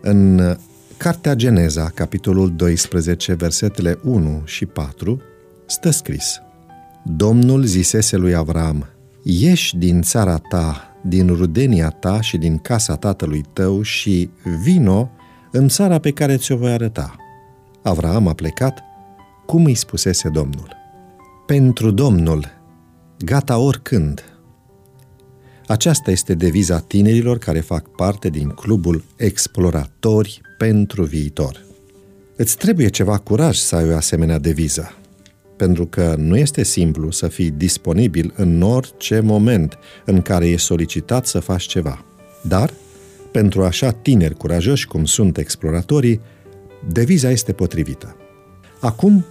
În Cartea Geneza, capitolul 12, versetele 1 și 4, stă scris Domnul zisese lui Avram, ieși din țara ta, din rudenia ta și din casa tatălui tău și vino în țara pe care ți-o voi arăta. Avram a plecat, cum îi spusese Domnul. Pentru Domnul, gata oricând. Aceasta este deviza tinerilor care fac parte din clubul Exploratori pentru viitor. Îți trebuie ceva curaj să ai o asemenea deviză, pentru că nu este simplu să fii disponibil în orice moment în care e solicitat să faci ceva. Dar, pentru așa tineri curajoși cum sunt exploratorii, deviza este potrivită. Acum,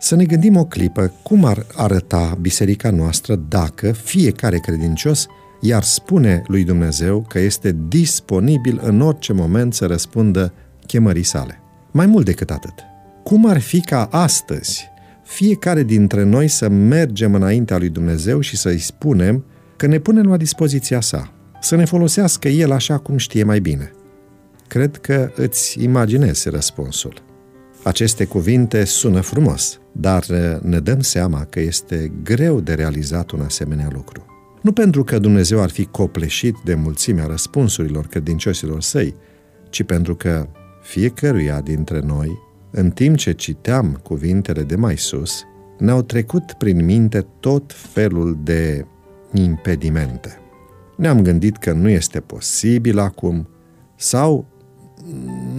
să ne gândim o clipă cum ar arăta biserica noastră dacă fiecare credincios iar spune lui Dumnezeu că este disponibil în orice moment să răspundă chemării sale. Mai mult decât atât, cum ar fi ca astăzi fiecare dintre noi să mergem înaintea lui Dumnezeu și să-i spunem că ne punem la dispoziția sa, să ne folosească El așa cum știe mai bine. Cred că îți imaginezi răspunsul. Aceste cuvinte sună frumos, dar ne dăm seama că este greu de realizat un asemenea lucru. Nu pentru că Dumnezeu ar fi copleșit de mulțimea răspunsurilor credincioșilor săi, ci pentru că fiecăruia dintre noi, în timp ce citeam cuvintele de mai sus, ne-au trecut prin minte tot felul de impedimente. Ne-am gândit că nu este posibil acum sau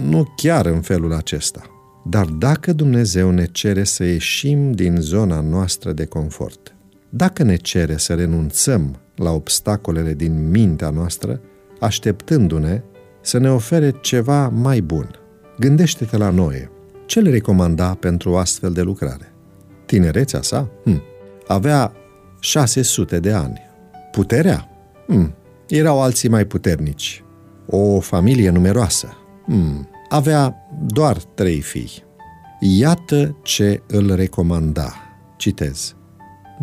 nu chiar în felul acesta. Dar dacă Dumnezeu ne cere să ieșim din zona noastră de confort, dacă ne cere să renunțăm la obstacolele din mintea noastră, așteptându-ne să ne ofere ceva mai bun. Gândește-te la noi. Ce le recomanda pentru o astfel de lucrare? Tinerețea sa? Hm. Avea 600 de ani. Puterea? Hm. Erau alții mai puternici. O familie numeroasă? Hm. Avea doar trei fii. Iată ce îl recomanda. Citez.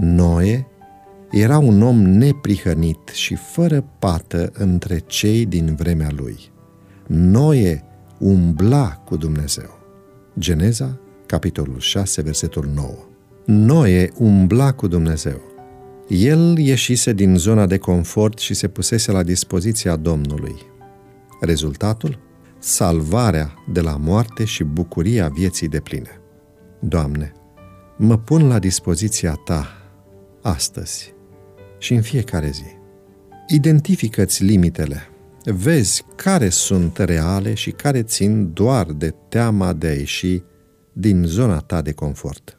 Noe era un om neprihănit și fără pată între cei din vremea lui. Noe umbla cu Dumnezeu. Geneza, capitolul 6, versetul 9. Noe umbla cu Dumnezeu. El ieșise din zona de confort și se pusese la dispoziția Domnului. Rezultatul? Salvarea de la moarte și bucuria vieții de pline. Doamne, mă pun la dispoziția Ta astăzi și în fiecare zi. Identifică-ți limitele. Vezi care sunt reale și care țin doar de teama de a ieși din zona ta de confort.